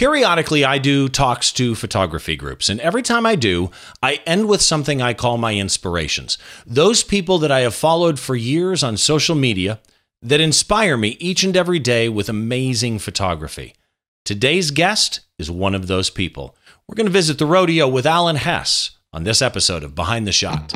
Periodically, I do talks to photography groups, and every time I do, I end with something I call my inspirations. Those people that I have followed for years on social media that inspire me each and every day with amazing photography. Today's guest is one of those people. We're going to visit the rodeo with Alan Hess on this episode of Behind the Shot.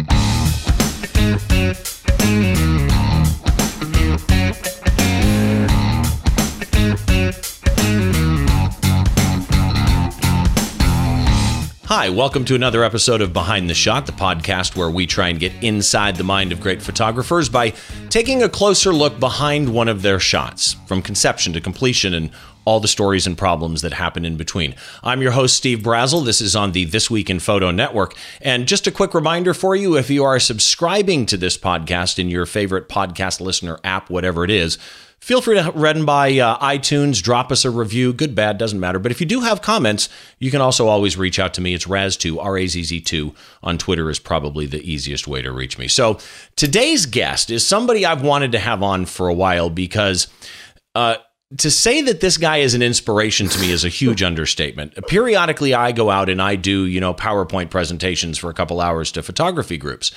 Hi, welcome to another episode of Behind the Shot, the podcast where we try and get inside the mind of great photographers by taking a closer look behind one of their shots, from conception to completion and all the stories and problems that happen in between. I'm your host, Steve Brazill. This is on the This Week in Photo Network. And just a quick reminder for you if you are subscribing to this podcast in your favorite podcast listener app, whatever it is, Feel free to run by uh, iTunes, drop us a review, good, bad, doesn't matter. But if you do have comments, you can also always reach out to me. It's Raz2, R A Z Z 2 on Twitter is probably the easiest way to reach me. So today's guest is somebody I've wanted to have on for a while because. Uh, to say that this guy is an inspiration to me is a huge understatement. Periodically, I go out and I do, you know, PowerPoint presentations for a couple hours to photography groups.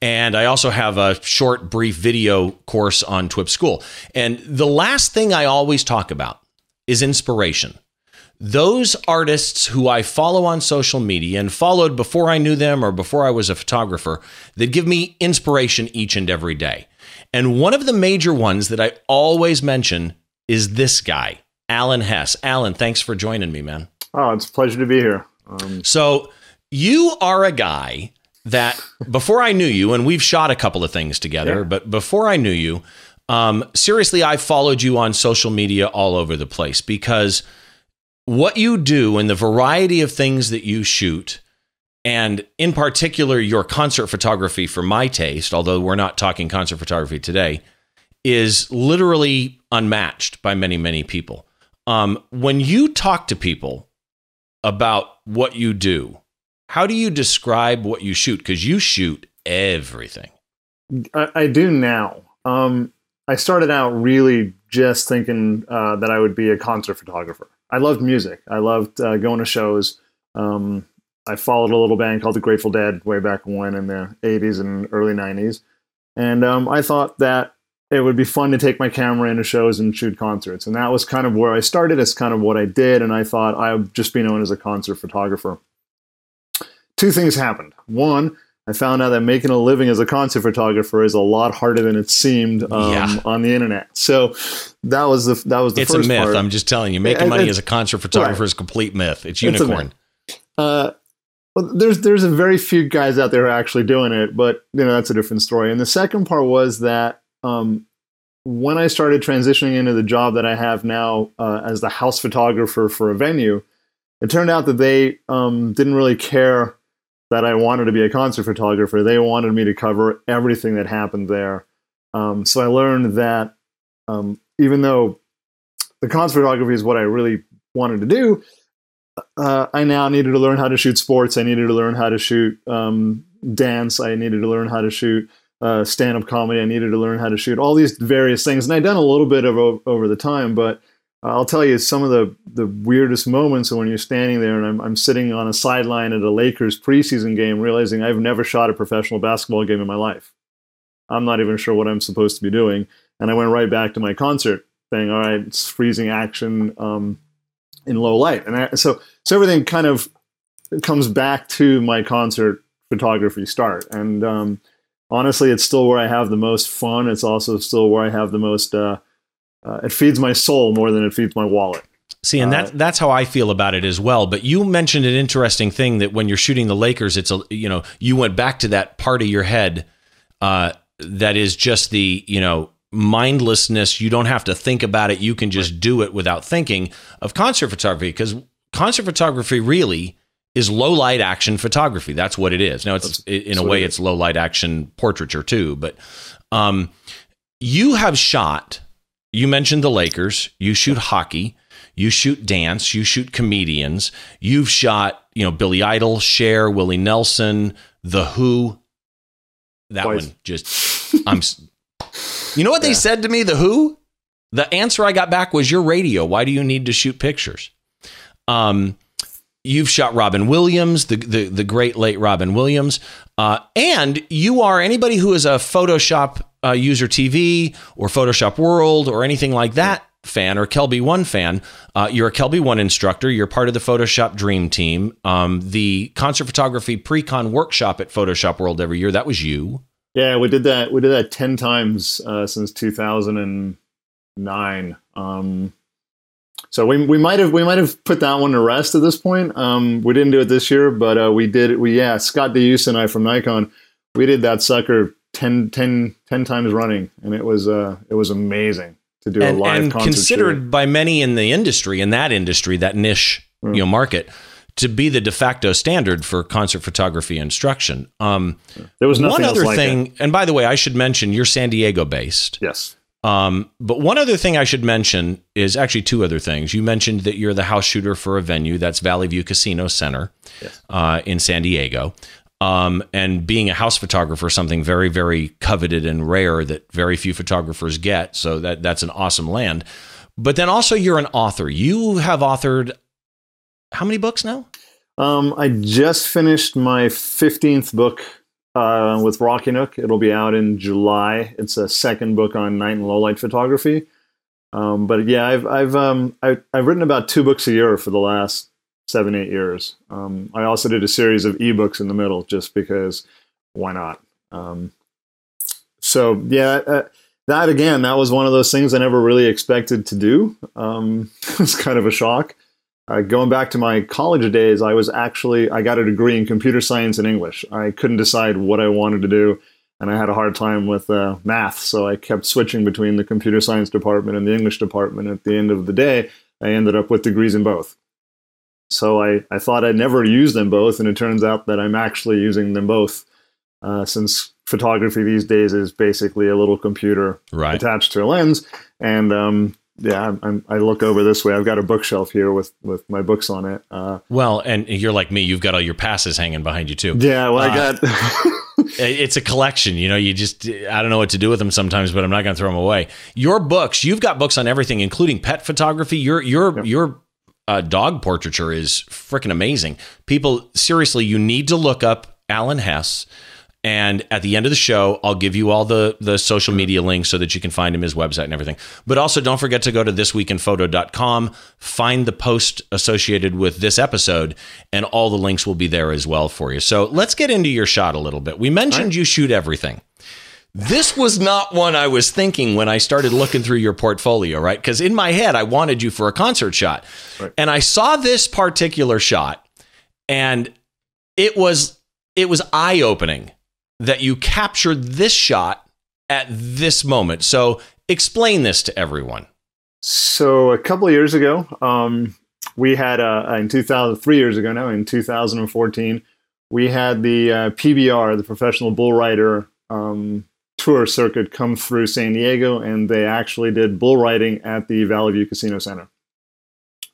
And I also have a short, brief video course on TWIP School. And the last thing I always talk about is inspiration. Those artists who I follow on social media and followed before I knew them or before I was a photographer that give me inspiration each and every day. And one of the major ones that I always mention is this guy, Alan Hess. Alan, thanks for joining me, man. Oh, it's a pleasure to be here. Um, so, you are a guy that before I knew you, and we've shot a couple of things together, yeah. but before I knew you, um, seriously, I followed you on social media all over the place because what you do and the variety of things that you shoot, and in particular, your concert photography for my taste, although we're not talking concert photography today, is literally unmatched by many, many people. Um, when you talk to people about what you do, how do you describe what you shoot? Because you shoot everything. I, I do now. Um, I started out really just thinking uh, that I would be a concert photographer. I loved music. I loved uh, going to shows. Um, I followed a little band called the Grateful Dead way back when in the 80s and early 90s. And um, I thought that it would be fun to take my camera into shows and shoot concerts. And that was kind of where I started. It's kind of what I did. And I thought I would just be known as a concert photographer two things happened. One, I found out that making a living as a concert photographer is a lot harder than it seemed um, yeah. on the internet. So that was the that was the it's first a myth. Part. I'm just telling you, making it, money as a concert photographer right. is a complete myth. It's unicorn. It's uh, well, there's there's a very few guys out there actually doing it, but you know that's a different story. And the second part was that um, when I started transitioning into the job that I have now uh, as the house photographer for a venue, it turned out that they um, didn't really care that I wanted to be a concert photographer. They wanted me to cover everything that happened there. Um, so I learned that um, even though the concert photography is what I really wanted to do, uh, I now needed to learn how to shoot sports. I needed to learn how to shoot um, dance. I needed to learn how to shoot uh, stand-up comedy. I needed to learn how to shoot all these various things, and I'd done a little bit of over the time, but I'll tell you some of the, the weirdest moments when you're standing there and I'm, I'm sitting on a sideline at a Lakers preseason game, realizing I've never shot a professional basketball game in my life. I'm not even sure what I'm supposed to be doing. And I went right back to my concert thing. All right, it's freezing action um, in low light. And I, so, so everything kind of comes back to my concert photography start. And um, honestly, it's still where I have the most fun. It's also still where I have the most. Uh, uh, it feeds my soul more than it feeds my wallet. See, and that's uh, that's how I feel about it as well. But you mentioned an interesting thing that when you're shooting the Lakers, it's a you know you went back to that part of your head uh, that is just the you know mindlessness. You don't have to think about it. You can just do it without thinking of concert photography because concert photography really is low light action photography. That's what it is. Now it's that's, in a way it it's low light action portraiture too, but um, you have shot you mentioned the Lakers. You shoot hockey. You shoot dance. You shoot comedians. You've shot, you know, Billy Idol, Cher, Willie Nelson, The Who. That one just, I'm. You know what yeah. they said to me? The Who. The answer I got back was your radio. Why do you need to shoot pictures? Um, you've shot Robin Williams, the the, the great late Robin Williams, uh, and you are anybody who is a Photoshop uh, user TV or Photoshop World or anything like that fan or Kelby One fan. Uh, you're a Kelby One instructor. You're part of the Photoshop Dream Team. Um, the concert photography pre-con workshop at Photoshop World every year. That was you. Yeah, we did that. We did that ten times uh, since 2009. Um, so we, we might have we might have put that one to rest at this point. Um, we didn't do it this year, but uh, we did. We yeah, Scott Diussa and I from Nikon, we did that sucker 10, 10, 10 times running, and it was uh, it was amazing to do and, a live and concert. considered shoot. by many in the industry, in that industry, that niche Mm. you know market, to be the de facto standard for concert photography instruction. Um, there was nothing one else other like thing, it. and by the way, I should mention you're San Diego based. Yes. Um, but one other thing I should mention is actually two other things. You mentioned that you're the house shooter for a venue that's Valley View Casino Center Yes. uh, in San Diego. Um, and being a house photographer, something very, very coveted and rare that very few photographers get. So that that's an awesome land. But then also you're an author. You have authored how many books now? Um, I just finished my 15th book uh, with Rocky Nook. It'll be out in July. It's a second book on night and low light photography. Um, but yeah, I've I've um, I, I've written about two books a year for the last seven eight years. Um, I also did a series of ebooks in the middle, just because why not? Um, so yeah, uh, that again, that was one of those things I never really expected to do. Um, it was kind of a shock. Uh, going back to my college days, I was actually I got a degree in computer science and English. I couldn't decide what I wanted to do, and I had a hard time with uh, math, so I kept switching between the computer science department and the English department. At the end of the day, I ended up with degrees in both. So I, I thought I'd never use them both, and it turns out that I'm actually using them both, uh, since photography these days is basically a little computer Right. attached to a lens. And um, yeah, I'm, I'm, I look over this way. I've got a bookshelf here with with my books on it. Uh, Well, and you're like me. You've got all your passes hanging behind you too. yeah, well, I Uh, got. It's a collection. You know, you just, I don't know what to do with them sometimes, but I'm not going to throw them away. Your books, you've got books on everything, including pet photography. Your, your, your uh, dog portraiture is freaking amazing. People, seriously, you need to look up Alan Hess. And at the end of the show, I'll give you all the, the social media links so that you can find him, his website, and everything. But also, don't forget to go to thisweekinphoto.com, find the post associated with this episode, and all the links will be there as well for you. So let's get into your shot a little bit. We mentioned you shoot everything. This was not one I was thinking when I started looking through your portfolio, right? Because in my head, I wanted you for a concert shot. Right. And I saw this particular shot, and it was it was eye-opening that you captured this shot at this moment. So explain this to everyone. So a couple of years ago, um, we had uh, in 2000, three years ago now, in 2014, we had the uh, PBR, the Professional Bull Rider um, Tour Circuit, come through San Diego, and they actually did bull riding at the Valley View Casino Center.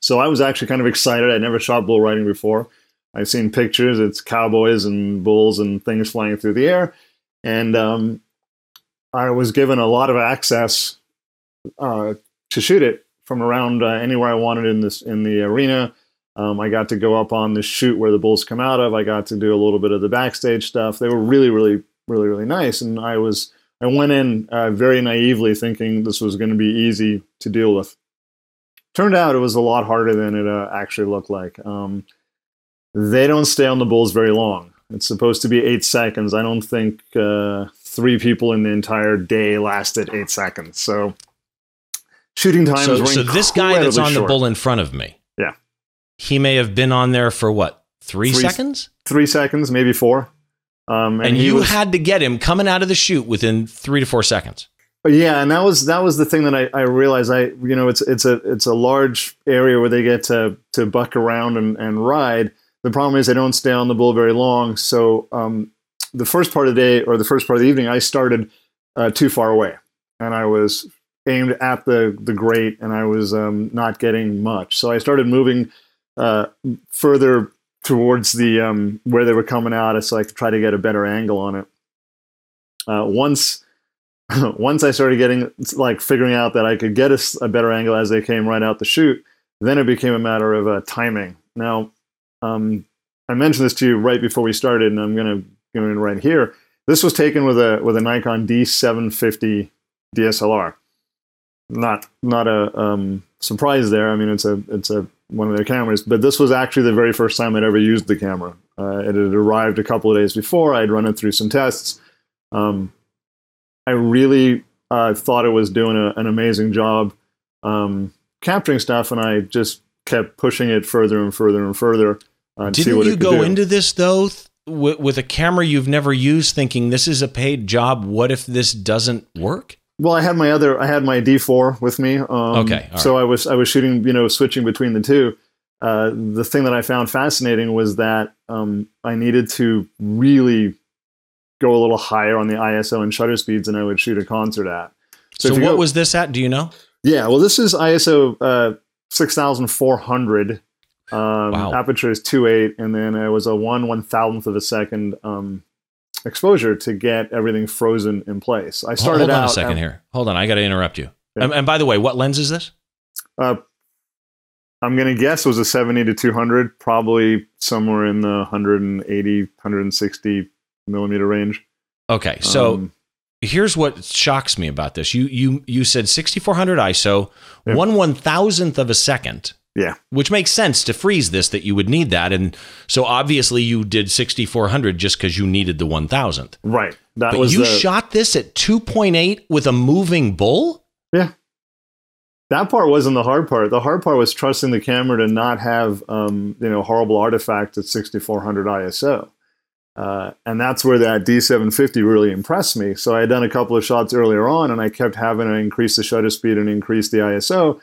So I was actually kind of excited. I never shot bull riding before. I've seen pictures. It's cowboys and bulls and things flying through the air, and um, I was given a lot of access uh, to shoot it from around uh, anywhere I wanted in this in the arena. Um, I got to go up on the chute where the bulls come out of. I got to do a little bit of the backstage stuff. They were really, really, really, really nice. And I was I went in uh, very naively thinking this was going to be easy to deal with. Turned out it was a lot harder than it uh, actually looked like. Um, they don't stay on the bulls very long. It's supposed to be eight seconds. I don't think uh, three people in the entire day lasted eight seconds. So shooting times So, so this guy that's on the bull in front of me, Yeah. he may have been on there for what three, Three- seconds, three seconds, maybe four. Um, and, he you was- had to get him coming out of the chute within three to four seconds. yeah, and that was that was the thing that I, I realized. I you know it's it's a it's a large area where they get to to buck around and, and ride. The problem is they don't stay on the bull very long. So um, the first part of the day or the first part of the evening, I started uh, too far away, and I was aimed at the the grate, and I was um, not getting much. So I started moving uh, further towards the um, where they were coming out, so I could try to get a better angle on it. Uh, once once I started getting like figuring out that I could get a better angle as they came right out the chute, Then it became a matter of uh, timing. Now, um, I mentioned this to you right before we started, and I'm going to go in right here. This was taken with a with a Nikon D750 DSLR. Not not a um, surprise there. I mean, it's a it's a one of their cameras, but this was actually the very first time I'd ever used the camera. Uh, it had arrived a couple of days before. I'd run it through some tests. Um, I really uh, thought it was doing a, an amazing job um, capturing stuff, and I just kept pushing it further and further and further. Uh, Didn't you go do. into this though th- with, with a camera you've never used, thinking this is a paid job? What if this doesn't work? Well, I had my other, I had my D4 with me. Um, Okay, So I was, I was shooting, you know, switching between the two. Uh, the thing that I found fascinating was that um, I needed to really go a little higher on the ISO and shutter speeds than I would shoot a concert at. So, you what go- was this at? Do you know? Yeah, well, this is ISO uh, 6400. Um, Wow. Aperture is 2.8, and then it was a 1 one thousandth of a second um, exposure to get everything frozen in place. I started Hold on out a second at- here. Hold on, I got to interrupt you. Yeah. And, and by the way, what lens is this? Uh, I'm going to guess it was a 70 to 200, probably somewhere in the 180, 160 millimeter range. Okay, so Um, here's what shocks me about this. You you you said 6400 ISO, Yeah. one one thousandth of a second. Yeah. Which makes sense to freeze this that you would need that, and so obviously you did 6400 just because you needed the one thousandth. right. That But was you the, shot this at 2.8 with a moving bull. Yeah. That part wasn't the hard part. The hard part was trusting the camera to not have, um, you know, horrible artifacts at 6400 ISO. Uh, and that's where that D750 really impressed me. So I had done a couple of shots earlier on, and I kept having to increase the shutter speed and increase the ISO.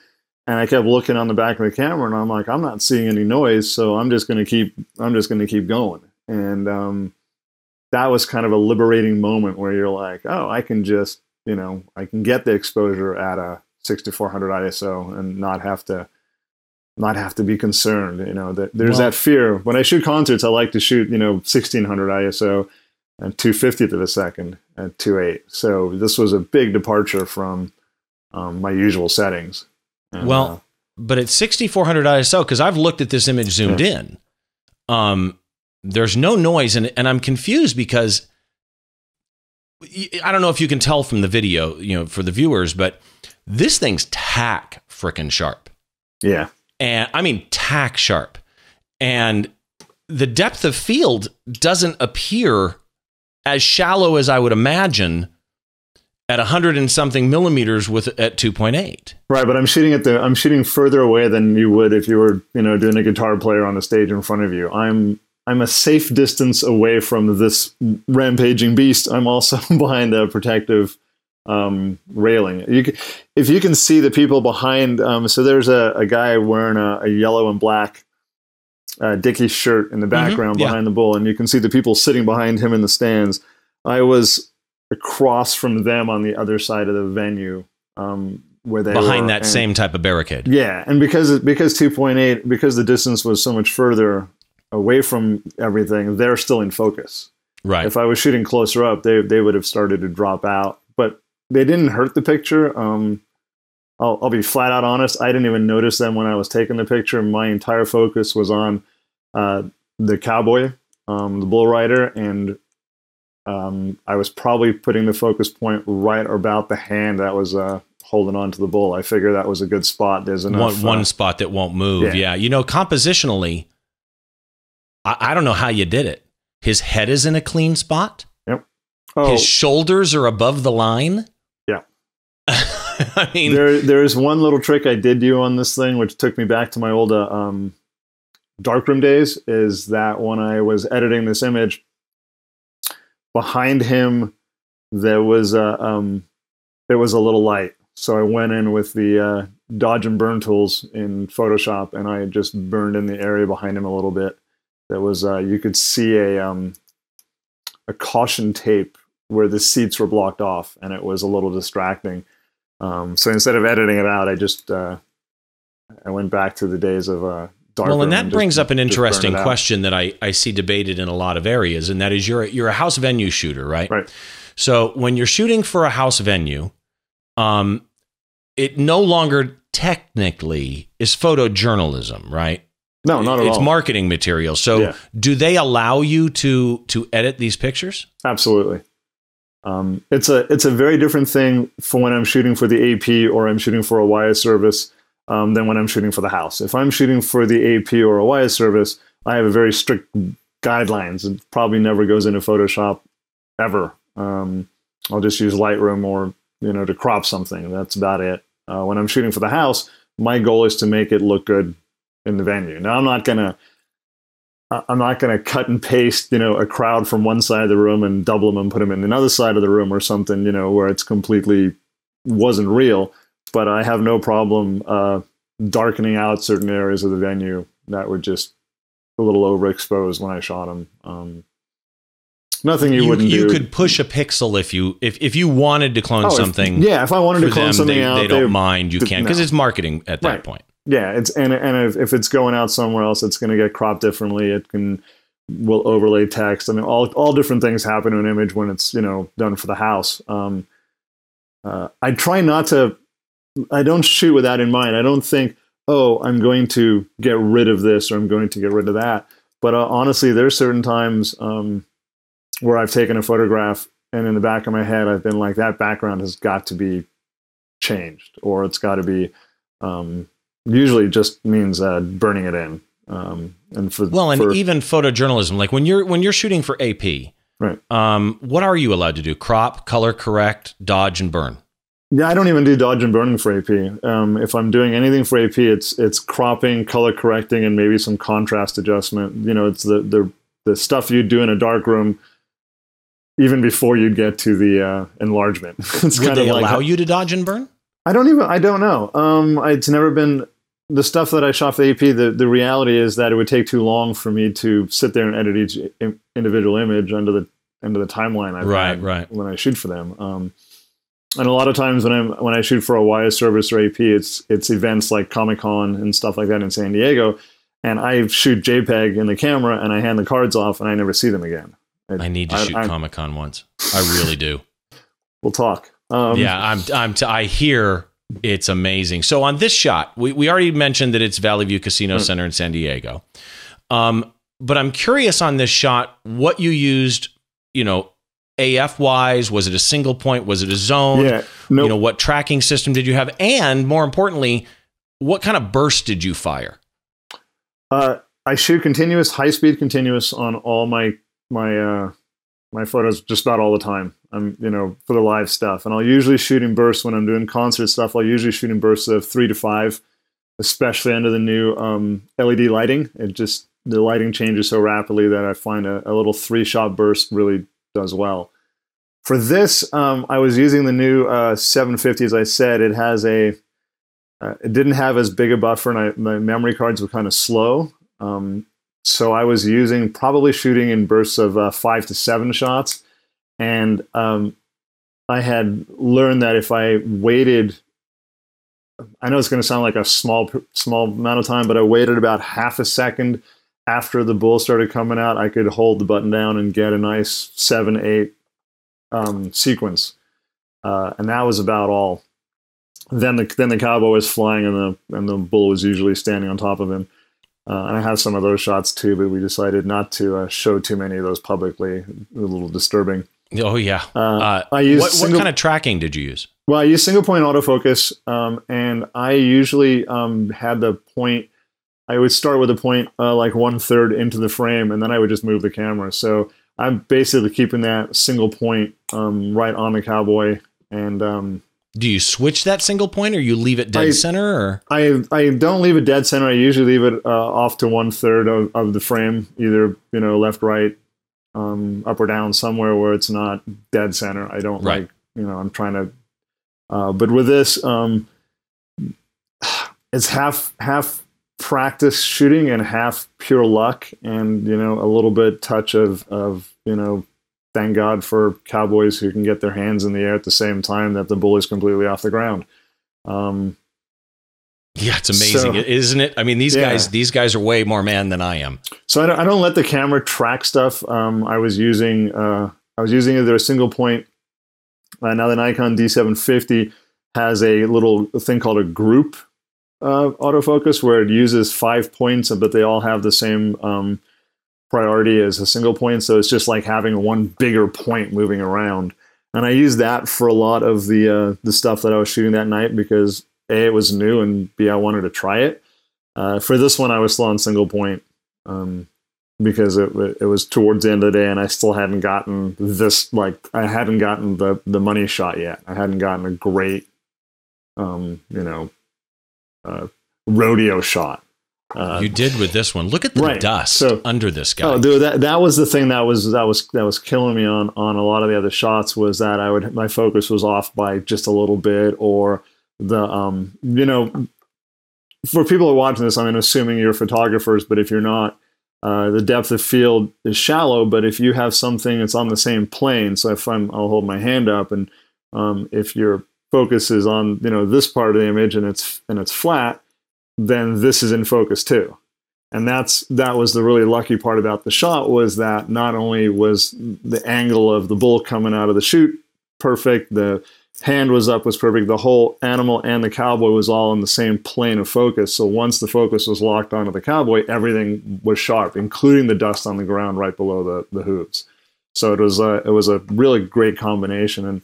And I kept looking on the back of the camera, and I'm like, I'm not seeing any noise, so I'm just going to keep, I'm just going to keep going. And um, that was kind of a liberating moment where you're like, oh, I can just, you know, I can get the exposure at a 6400 ISO and not have to not have to be concerned you know that there's Well- that fear. When i shoot concerts i like to shoot you know 1600 iso and 250th of a second at 2.8 so this was a big departure from um, my usual settings. And, Well, uh, but at 6400 ISO, because I've looked at this image zoomed in, um, there's no noise, and and I'm confused because I don't know if you can tell from the video, you know, for the viewers, but this thing's tack frickin' sharp, yeah and I mean tack sharp, and the depth of field doesn't appear as shallow as I would imagine at 100 and something millimeters with at 2.8. right but i'm shooting at the i'm shooting further away than you would if you were you know doing a guitar player on the stage in front of you. I'm i'm a safe distance away from this rampaging beast. I'm also behind a protective um, railing. You can, if you can see the people behind, um, so there's a, a guy wearing a, a yellow and black uh, Dickie shirt in the background yeah. behind the bull, and you can see the people sitting behind him in the stands. I was across from them on the other side of the venue, um, where they behind were, that and- same type of barricade. yeah, and because because 2.8 because the distance was so much further away from everything, they're still in focus Right. if I was shooting closer up, they they would have started to drop out. They didn't hurt the picture. Um, I'll, I'll be flat out honest. I didn't even notice them when I was taking the picture. My entire focus was on uh, the cowboy, um, the bull rider, and um, I was probably putting the focus point right about the hand that was uh, holding on to the bull. I figure that was a good spot. There's enough. one, one uh, spot that won't move. Yeah. yeah. You know, compositionally, I, I don't know how you did it. His head is in a clean spot. oh, His shoulders are above the line. I mean, there there's one little trick I did do on this thing, which took me back to my old uh, um, darkroom days. Is that when I was editing this image, behind him there was a um, there was a little light. So I went in with the uh, dodge and burn tools in Photoshop, and I just burned in the area behind him a little bit. That was uh, you could see a um, a caution tape where the seats were blocked off, and it was a little distracting. Um, so instead of editing it out, I just uh, I went back to the days of uh, dark. well, and that brings up an interesting question. question that I, I see debated in a lot of areas, and that is you're a, you're a house venue shooter, right? Right. So when you're shooting for a house venue, um, it no longer technically is photojournalism, right? No, not at it's all. It's marketing material. So, Yeah. do they allow you to to edit these pictures? Absolutely. Um, it's a it's a very different thing for when I'm shooting for the AP or I'm shooting for a wire service um, than when I'm shooting for the house. If I'm shooting for the AP or a wire service, I have a very strict guidelines. It probably never goes into Photoshop ever. Um, I'll just use Lightroom or you know to crop something. That's about it. Uh, when I'm shooting for the house, my goal is to make it look good in the venue. Now I'm not gonna I'm not going to cut and paste, you know, a crowd from one side of the room and double them and put them in another side of the room or something, you know, where it's completely wasn't real. But I have no problem uh, darkening out certain areas of the venue that were just a little overexposed when I shot them. Um, nothing you, wouldn't you do. could push a pixel if you if, if you wanted to clone Oh, if- something. yeah, if I wanted to clone them, something they, out, they they- don't mind. You th- can because no. it's marketing at that Right. point. Yeah it's and and if, if it's going out somewhere else it's going to get cropped differently. It can will overlay text. I mean all all different things happen to an image when it's you know done for the house. Um uh, i try not to i don't shoot with that in mind. I don't think oh i'm going to get rid of this or i'm going to get rid of that. But uh, honestly there's certain times um where i've taken a photograph and in the back of my head i've been like that background has got to be changed or it's got to be um usually just means uh, burning it in. Um, and for Well, and for, even photojournalism, like when you're when you're shooting for AP, Right. Um, what are you allowed to do? Crop, color correct, dodge, and burn. yeah, I don't even do dodge and burning for AP. Um, if I'm doing anything for AP, it's it's cropping, color correcting, and maybe some contrast adjustment. You know, it's the the the stuff you do in a dark room. Even before you get to the uh, enlargement, it's Would kind they of like allow you to dodge and burn? I don't even. I don't know. Um, it's never been the stuff that I shot for AP. The the reality is that it would take too long for me to sit there and edit each individual image under the under the timeline I've Right, right. when I shoot for them. Um, and a lot of times when I'm when I shoot for a wire service or AP, it's it's events like Comic Con and stuff like that in San Diego, and I shoot JPEG in the camera and I hand the cards off and I never see them again. I need to I- shoot Comic Con once. I really do. We'll talk. Um, yeah, I'm. I'm. T- I hear it's amazing. So on this shot, we we already mentioned that it's Valley View Casino Hmm. Center in San Diego. Um, but I'm curious on this shot what you used. You know, AF wise, was it a single point? Was it a zone? Yeah. No. You know, what tracking system did you have? And more importantly, what kind of burst did you fire? Uh, I shoot continuous, high speed continuous on all my my uh, my photos just about all the time. I'm you know for the live stuff, and I'll usually shoot in bursts when I'm doing concert stuff. I'll usually shoot in bursts of three to five, especially under the new um, LED lighting. It just the lighting changes so rapidly that I find a, a little three shot burst really does well. For this, um, I was using the new uh, 750. As I said, it has a uh, it didn't have as big a buffer, and I, my memory cards were kind of slow. Um, so I was using probably shooting in bursts of uh, five to seven shots, and um, I had learned that if I waited, I know it's going to sound like a small small amount of time, but I waited about half a second after the bull started coming out. I could hold the button down and get a nice seven eight um, sequence, uh, and that was about all. Then the then the cowboy was flying, and the and the bull was usually standing on top of him. Uh, and I have some of those shots too, but we decided not to uh, show too many of those publicly. A little disturbing. Oh yeah. Uh, Uh, I use what, single- what kind of tracking did you use? Well, I use single point autofocus, um, and I usually um, had the point. I would start with a point uh, like one third into the frame, and then I would just move the camera. So I'm basically keeping that single point um, right on the cowboy, and um, Do you switch that single point, or you leave it dead I- center? Or I I don't leave it dead center. I usually leave it uh, off to one third of, of the frame, either you know left, right, um, up or down, somewhere where it's not dead center. I don't Right. like you know I'm trying to. Uh, but with this, um, it's half half practice shooting and half pure luck, and you know a little bit touch of of you know. Thank God for cowboys who can get their hands in the air at the same time that the bull is completely off the ground. Um, yeah, it's amazing, So- isn't it? I mean, these Yeah. guys these guys are way more man than I am. So I don't, I don't let the camera track stuff. Um, I was using uh, I was using either a single point. Uh, now the Nikon D750 has a little thing called a group uh, autofocus where it uses five points, but they all have the same um, priority as a single point. So it's just like having one bigger point moving around. And I used that for a lot of the uh, the stuff that I was shooting that night because a it was new and b I wanted to try it. Uh, for this one, I was still on single point um, because it it was towards the end of the day, and I still hadn't gotten this like I hadn't gotten the the money shot yet. I hadn't gotten a great, um, you know, uh, rodeo shot. Uh, you did with this one. Look at the right. dust so, under this guy. Oh, dude, that that was the thing that was that was that was killing me on on a lot of the other shots was that I would my focus was off by just a little bit or the um you know for people who are watching this, I mean, assuming you're photographers, but if you're not, uh, the depth of field is shallow. But if you have something that's on the same plane, so if I'm, I'll hold my hand up, and um, if your focus is on you know this part of the image and it's and it's flat, then this is in focus too. And that's that was the really lucky part about the shot was that not only was the angle of the bull coming out of the chute perfect, the hand was up was perfect, the whole animal and the cowboy was all in the same plane of focus. So once the focus was locked onto the cowboy, everything was sharp, including the dust on the ground right below the, the hooves. So it was a, it was a really great combination. And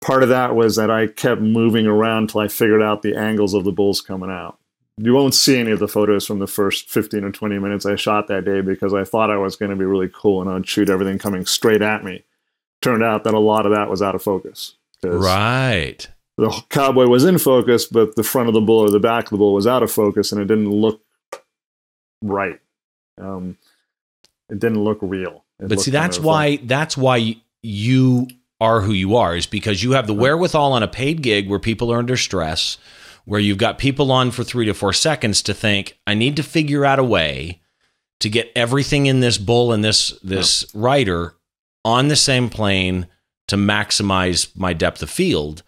part of that was that I kept moving around until I figured out the angles of the bulls coming out you won't see any of the photos from the first 15 or 20 minutes I shot that day because I thought I was going to be really cool and I'd shoot everything coming straight at me. Turned out that a lot of that was out of focus. Right. The cowboy was in focus, but the front of the bull or the back of the bull was out of focus and it didn't look right. Um, it didn't look real. It but see, that's why that's why you are who you are is because you have the wherewithal on a paid gig where people are under stress where you've got people on for three to four seconds to think, I need to figure out a way to get everything in this bull and this this yeah. rider on the same plane to maximize my depth of field,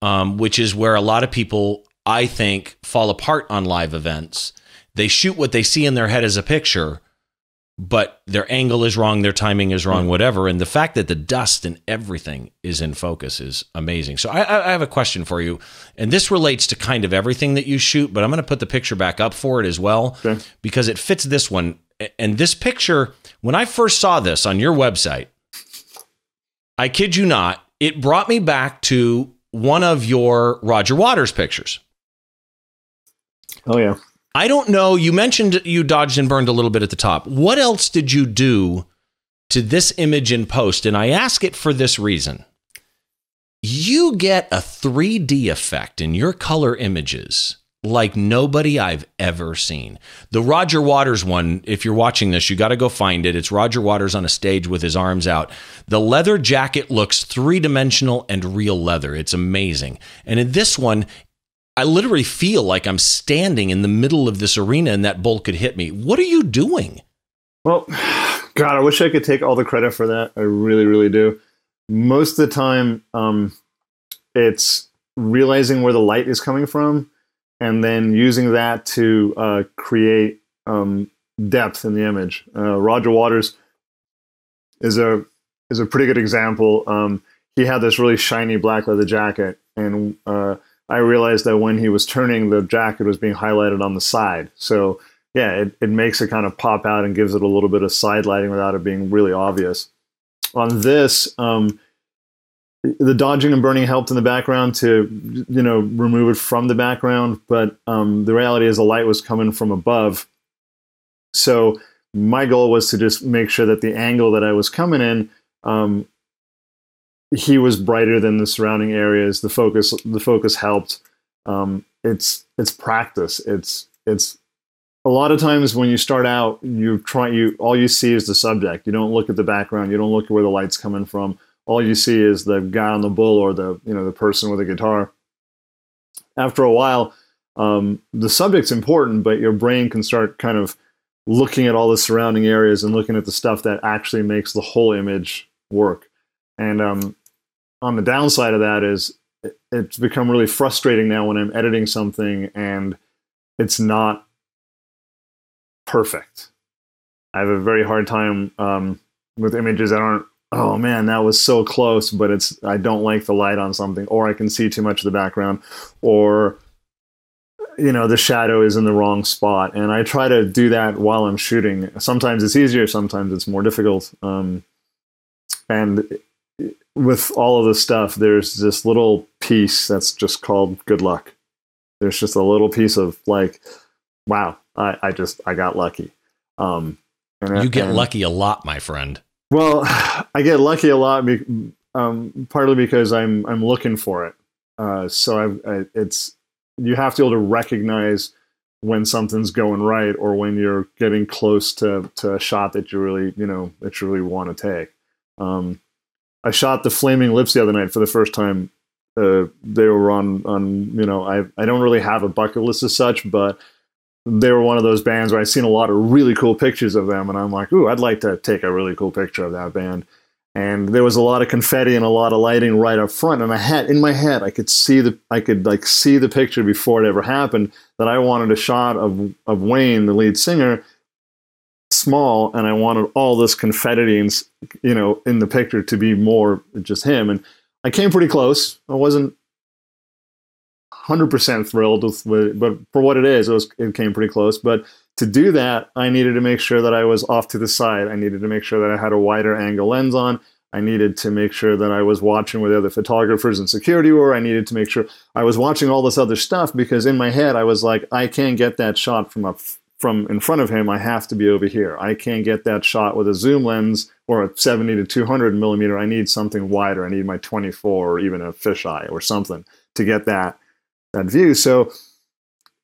um, which is where a lot of people I think fall apart on live events. They shoot what they see in their head as a picture, but their angle is wrong, their timing is wrong, whatever. And the fact that the dust and everything is in focus is amazing. So I, I, have a question for you, and this relates to kind of everything that you shoot, but I'm going to put the picture back up for it as well okay. because it fits this one. And this picture, when I first saw this on your website, I kid you not, it brought me back to one of your Roger Waters pictures. Oh yeah. I don't know. You mentioned you dodged and burned a little bit at the top. What else did you do to this image in post? And I ask it for this reason. You get a 3D effect in your color images like nobody I've ever seen. The Roger Waters one, if you're watching this, you got to go find it. It's Roger Waters on a stage with his arms out. The leather jacket looks three dimensional and real leather. It's amazing. And in this one, I literally feel like I'm standing in the middle of this arena and that bull could hit me. What are you doing? Well, God, I wish I could take all the credit for that. I really, really do. Most of the time, um, it's realizing where the light is coming from and then using that to uh, create um, depth in the image. Uh, Roger Waters is a is a pretty good example. Um, he had this really shiny black leather jacket, and uh, I realized that when he was turning, the jacket was being highlighted on the side. So yeah, it, it makes it kind of pop out and gives it a little bit of side lighting without it being really obvious. On this, um, the dodging and burning helped in the background to you know remove it from the background, but um, the reality is the light was coming from above. So my goal was to just make sure that the angle that I was coming in um, he was brighter than the surrounding areas. The focus the focus helped. Um, it's it's practice. It's it's a lot of times when you start out, you try you all you see is the subject. You don't look at the background. You don't look at where the light's coming from. All you see is the guy on the bull or the you know the person with a guitar. After a while, um, the subject's important, but your brain can start kind of looking at all the surrounding areas and looking at the stuff that actually makes the whole image work. And um, on the downside of that is it's become really frustrating now when I'm editing something and it's not perfect. I have a very hard time um, with images that aren't. Oh man, that was so close, but it's I don't like the light on something, or I can see too much of the background, or you know the shadow is in the wrong spot and i try to do that while i'm shooting sometimes it's easier sometimes it's more difficult um, and with all of this stuff there's this little piece that's just called good luck. There's just a little piece of like wow i, I just i got lucky. Um, and, you get and, lucky a lot my friend. Well i get lucky a lot um, partly because i'm i'm looking for it. Uh, so I've, I, it's you have to be able to recognize when something's going right or when you're getting close to, to a shot that you really you know that you really want to take. Um, i shot the flaming lips the other night for the first time. Uh, they were on on you know I, I don't really have a bucket list as such but they were one of those bands where i've seen a lot of really cool pictures of them and i'm like ooh i'd like to take a really cool picture of that band. And there was a lot of confetti and a lot of lighting right up front and i had in my head i could see the i could like see the picture before it ever happened that i wanted a shot of of wayne the lead singer small and i wanted all this confetti and you know in the picture to be more just him and i came pretty close i wasn't 100% thrilled with, with but for what it is it was it came pretty close but to do that, I needed to make sure that I was off to the side. I needed to make sure that I had a wider angle lens on. I needed to make sure that I was watching where the other photographers and security were. I needed to make sure I was watching all this other stuff because in my head I was like, I can't get that shot from up from in front of him. I have to be over here. I can't get that shot with a zoom lens or a 70 to 200 millimeter. I need something wider. I need my 24 or even a fisheye or something to get that that view. So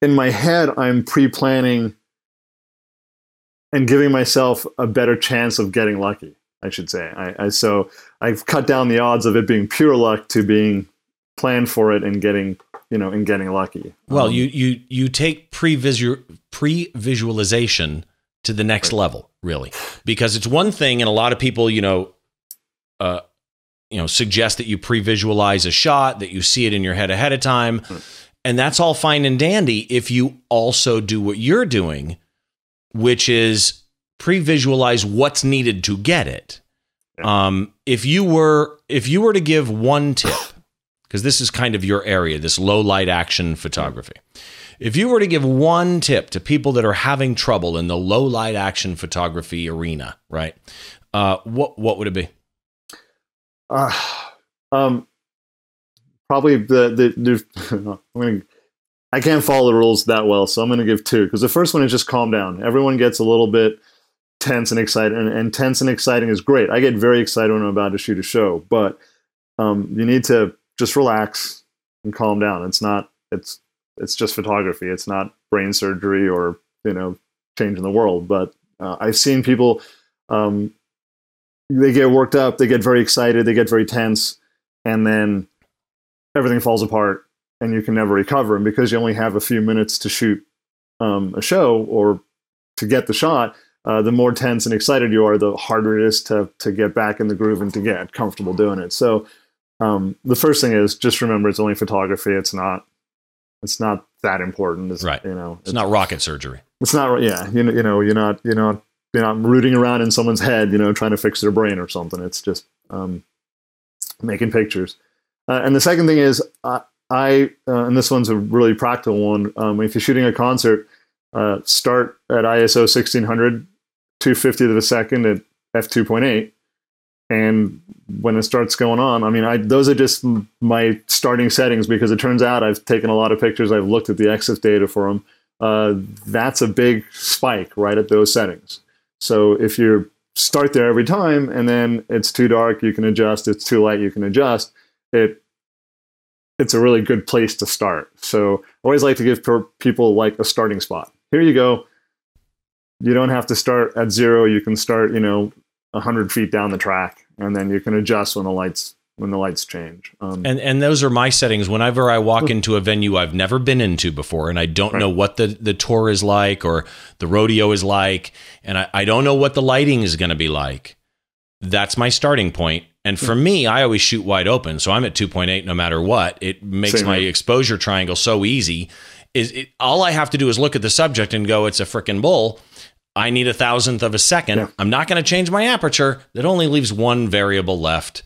in my head, I'm pre-planning and giving myself a better chance of getting lucky. I should say. I, I, so I've cut down the odds of it being pure luck to being planned for it and getting you know in getting lucky. Well, um, you you you take pre pre visualization to the next right. level, really, because it's one thing, and a lot of people, you know, uh, you know, suggest that you pre visualize a shot, that you see it in your head ahead of time, right. and that's all fine and dandy if you also do what you're doing which is pre-visualize what's needed to get it. Um, if you were if you were to give one tip, because this is kind of your area, this low light action photography. If you were to give one tip to people that are having trouble in the low light action photography arena, right? Uh, what what would it be? Uh, um, probably the the, the I'm gonna I can't follow the rules that well, so I'm going to give two because the first one is just calm down. Everyone gets a little bit tense and excited, and, and, tense and exciting is great. I get very excited when I'm about to shoot a show, but um, you need to just relax and calm down. It's not it's it's just photography. It's not brain surgery or you know changing the world. But uh, I've seen people um, they get worked up, they get very excited, they get very tense, and then everything falls apart and you can never recover. And because you only have a few minutes to shoot um, a show or to get the shot, uh, the more tense and excited you are, the harder it is to to get back in the groove and to get comfortable doing it. So um, the first thing is just remember it's only photography. It's not it's not that important. It's, right. You know, it's, it's not rocket surgery. It's not. Yeah. You know. You know. You're not. You're not. You're not rooting around in someone's head. You know, trying to fix their brain or something. It's just um, making pictures. Uh, and the second thing is, uh, I uh, and this one's a really practical one. Um, if you're shooting a concert, uh, start at ISO 1600, 250th of a second at f2.8, and when it starts going on, I mean, I those are just my starting settings because it turns out I've taken a lot of pictures. I've looked at the EXIF data for them. Uh, that's a big spike right at those settings. So if you start there every time and then it's too dark, you can adjust. It's too light, you can adjust. It it's a really good place to start. So I always like to give people like a starting spot. Here you go. You don't have to start at zero. You can start, you know, hundred feet down the track, and then you can adjust when the lights when the lights change. Um, and and those are my settings. Whenever I walk into a venue I've never been into before, and I don't right. know what the the tour is like or the rodeo is like, and I, I don't know what the lighting is going to be like. That's my starting point. point, and for me, I always shoot wide open, so I'm at 2.8 no matter what. It makes Same my here. exposure triangle so easy. Is it, all I have to do is look at the subject and go, "It's a freaking bull." I need a thousandth of a second. Yeah. I'm not going to change my aperture. That only leaves one variable left,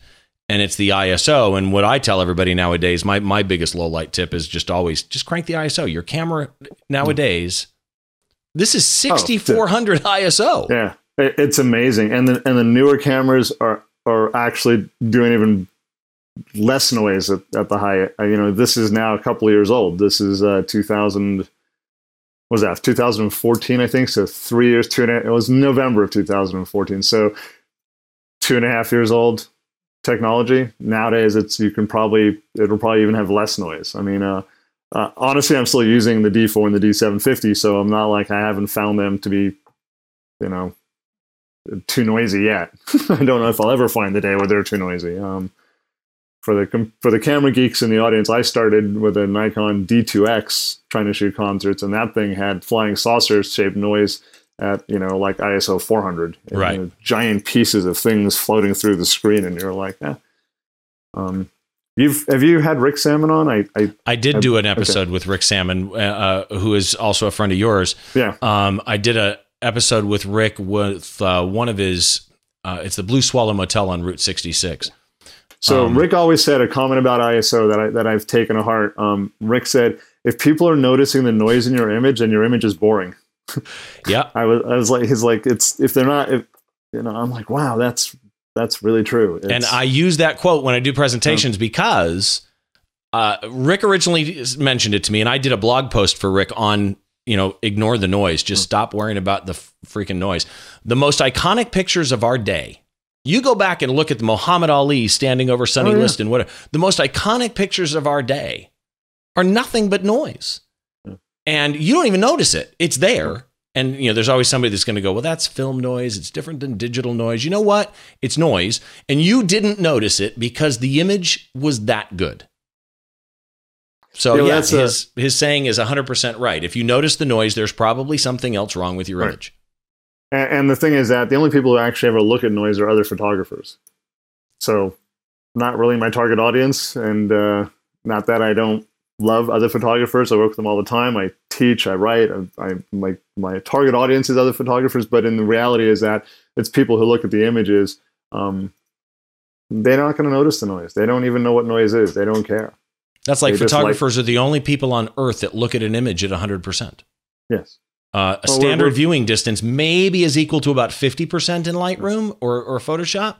and it's the ISO. And what I tell everybody nowadays, my my biggest low light tip is just always just crank the ISO. Your camera nowadays, this is 6400 oh, ISO. Yeah, it's amazing, and the and the newer cameras are are actually doing even less noise at, at the high. You know, this is now a couple years old. This is uh, 2000. Was that 2014? I think so. Three years, two and a, it was November of 2014. So two and a half years old technology. Nowadays, it's you can probably it'll probably even have less noise. I mean, uh, uh, honestly, I'm still using the D4 and the D750, so I'm not like I haven't found them to be, you know, too noisy yet. I don't know if I'll ever find the day where they're too noisy. Um, for the for the camera geeks in the audience, I started with a Nikon D2X trying to shoot concerts, and that thing had flying saucers shaped noise at you know like ISO 400, and, right? You know, giant pieces of things floating through the screen, and you're like, eh. Um, you've have you had Rick Sammon on? I I, I did I, do an episode okay. with Rick Sammon, uh, uh, who is also a friend of yours. Yeah. Um, I did a episode with Rick with uh, one of his. Uh, it's the Blue Swallow Motel on Route 66. So um, Rick always said a comment about ISO that I that I've taken to heart. Um, Rick said, "If people are noticing the noise in your image, then your image is boring." yeah, I was I was like, he's like, it's if they're not, if, you know, I'm like, wow, that's that's really true. It's, and I use that quote when I do presentations because uh, Rick originally mentioned it to me, and I did a blog post for Rick on you know ignore the noise, just stop worrying about the freaking noise. The most iconic pictures of our day. You go back and look at the Muhammad Ali standing over Sonny oh, yeah. Liston. What the most iconic pictures of our day are nothing but noise and you don't even notice it. It's there. And you know, there's always somebody that's going to go, "Well, that's film noise. It's different than digital noise." You know what? It's noise, and you didn't notice it because the image was that good. So yeah, yeah his a, his saying is 100% right. If you notice the noise, there's probably something else wrong with your right. image. And, and the thing is that the only people who actually ever look at noise are other photographers. So, not really my target audience, and uh, not that I don't love other photographers. I work with them all the time. I teach, I write. I, I my my target audience is other photographers, but in the reality is that it's people who look at the images. Um, they're not going to notice the noise. They don't even know what noise is. They don't care. That's like they photographers like, are the only people on earth that look at an image at 100%. Yes. Uh, a standard we're, we're, viewing distance maybe is equal to about 50% in Lightroom or, or Photoshop.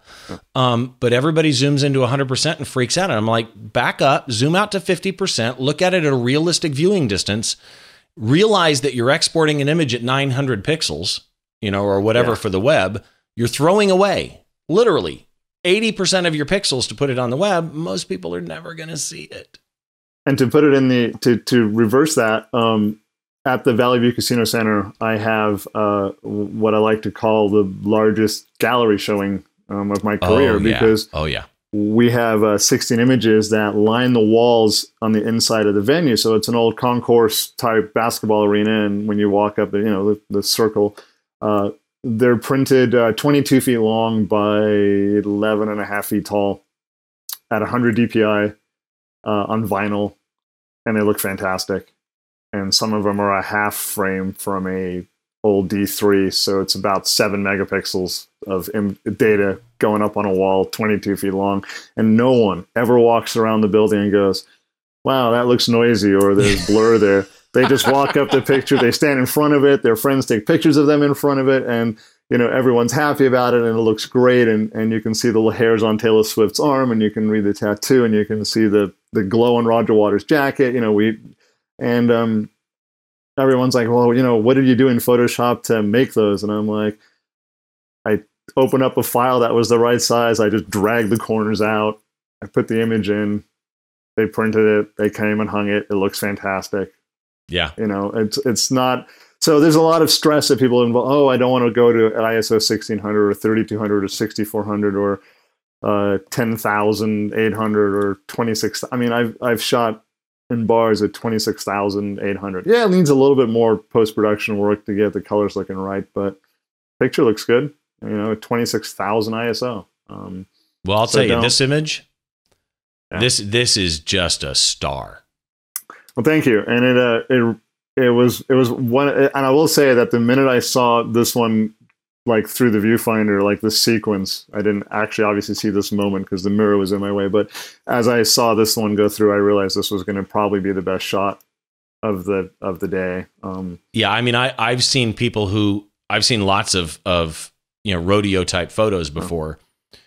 Um, but everybody zooms into 100% and freaks out. And I'm like, back up, zoom out to 50%, look at it at a realistic viewing distance, realize that you're exporting an image at 900 pixels, you know, or whatever yeah. for the web. You're throwing away literally 80% of your pixels to put it on the web. Most people are never going to see it. And to put it in the, to, to reverse that, um, at the Valley View Casino Center, I have uh, what I like to call the largest gallery showing um, of my career oh, yeah. because oh yeah, we have uh, 16 images that line the walls on the inside of the venue. So it's an old concourse type basketball arena, and when you walk up, the you know the, the circle, uh, they're printed uh, 22 feet long by 11 and a half feet tall at 100 DPI uh, on vinyl, and they look fantastic and some of them are a half frame from a old D3, so it's about seven megapixels of Im- data going up on a wall, 22 feet long, and no one ever walks around the building and goes, "Wow, that looks noisy," or "There's blur there." They just walk up the picture, they stand in front of it, their friends take pictures of them in front of it, and you know everyone's happy about it, and it looks great, and and you can see the hairs on Taylor Swift's arm, and you can read the tattoo, and you can see the the glow on Roger Waters' jacket. You know we and um, everyone's like, well, you know, what did you do in Photoshop to make those? And I'm like, I opened up a file that was the right size. I just dragged the corners out. I put the image in. They printed it. They came and hung it. It looks fantastic. Yeah. You know, it's it's not. So there's a lot of stress that people involve. Oh, I don't want to go to ISO 1600 or 3200 or 6400 or uh, 10,800 or 26. I mean, I've I've shot in bars at 26,800. Yeah, it needs a little bit more post production work to get the colors looking right, but picture looks good. You know, 26,000 ISO. Um, well, I'll so tell you, this image, yeah. this this is just a star. Well, thank you. And it uh, it it was it was one, and I will say that the minute I saw this one like through the viewfinder, like the sequence. I didn't actually obviously see this moment because the mirror was in my way. But as I saw this one go through, I realized this was going to probably be the best shot of the of the day. Um, yeah, I mean, I I've seen people who I've seen lots of of you know rodeo type photos before. Oh.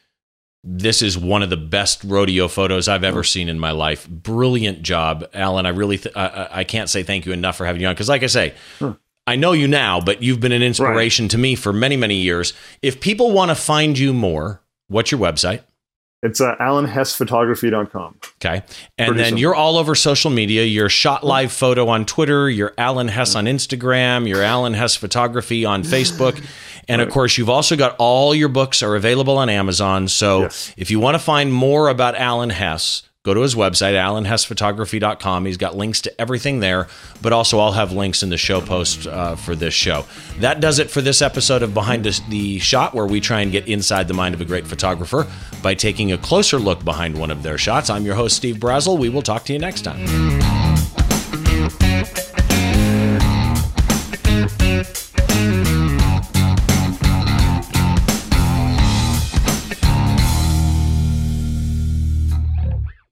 This is one of the best rodeo photos I've ever oh. seen in my life. Brilliant job, Alan. I really th- I, I can't say thank you enough for having you on because, like I say. I know you now, but you've been an inspiration right. to me for many, many years. If people want to find you more, what's your website? It's uh, alanhessphotography.com. Okay. And Pretty then simple. you're all over social media. You're Shot Live Photo on Twitter. You're Alan Hess on Instagram. You're Alan Hess Photography on Facebook. And right. of course, you've also got all your books are available on Amazon. So yes. if you want to find more about Alan Hess, go to his website, alanhessphotography.com. He's got links to everything there, but also I'll have links in the show post uh, for this show. That does it for this episode of Behind the Shot, where we try and get inside the mind of a great photographer by taking a closer look behind one of their shots. I'm your host, Steve Brazill. We will talk to you next time.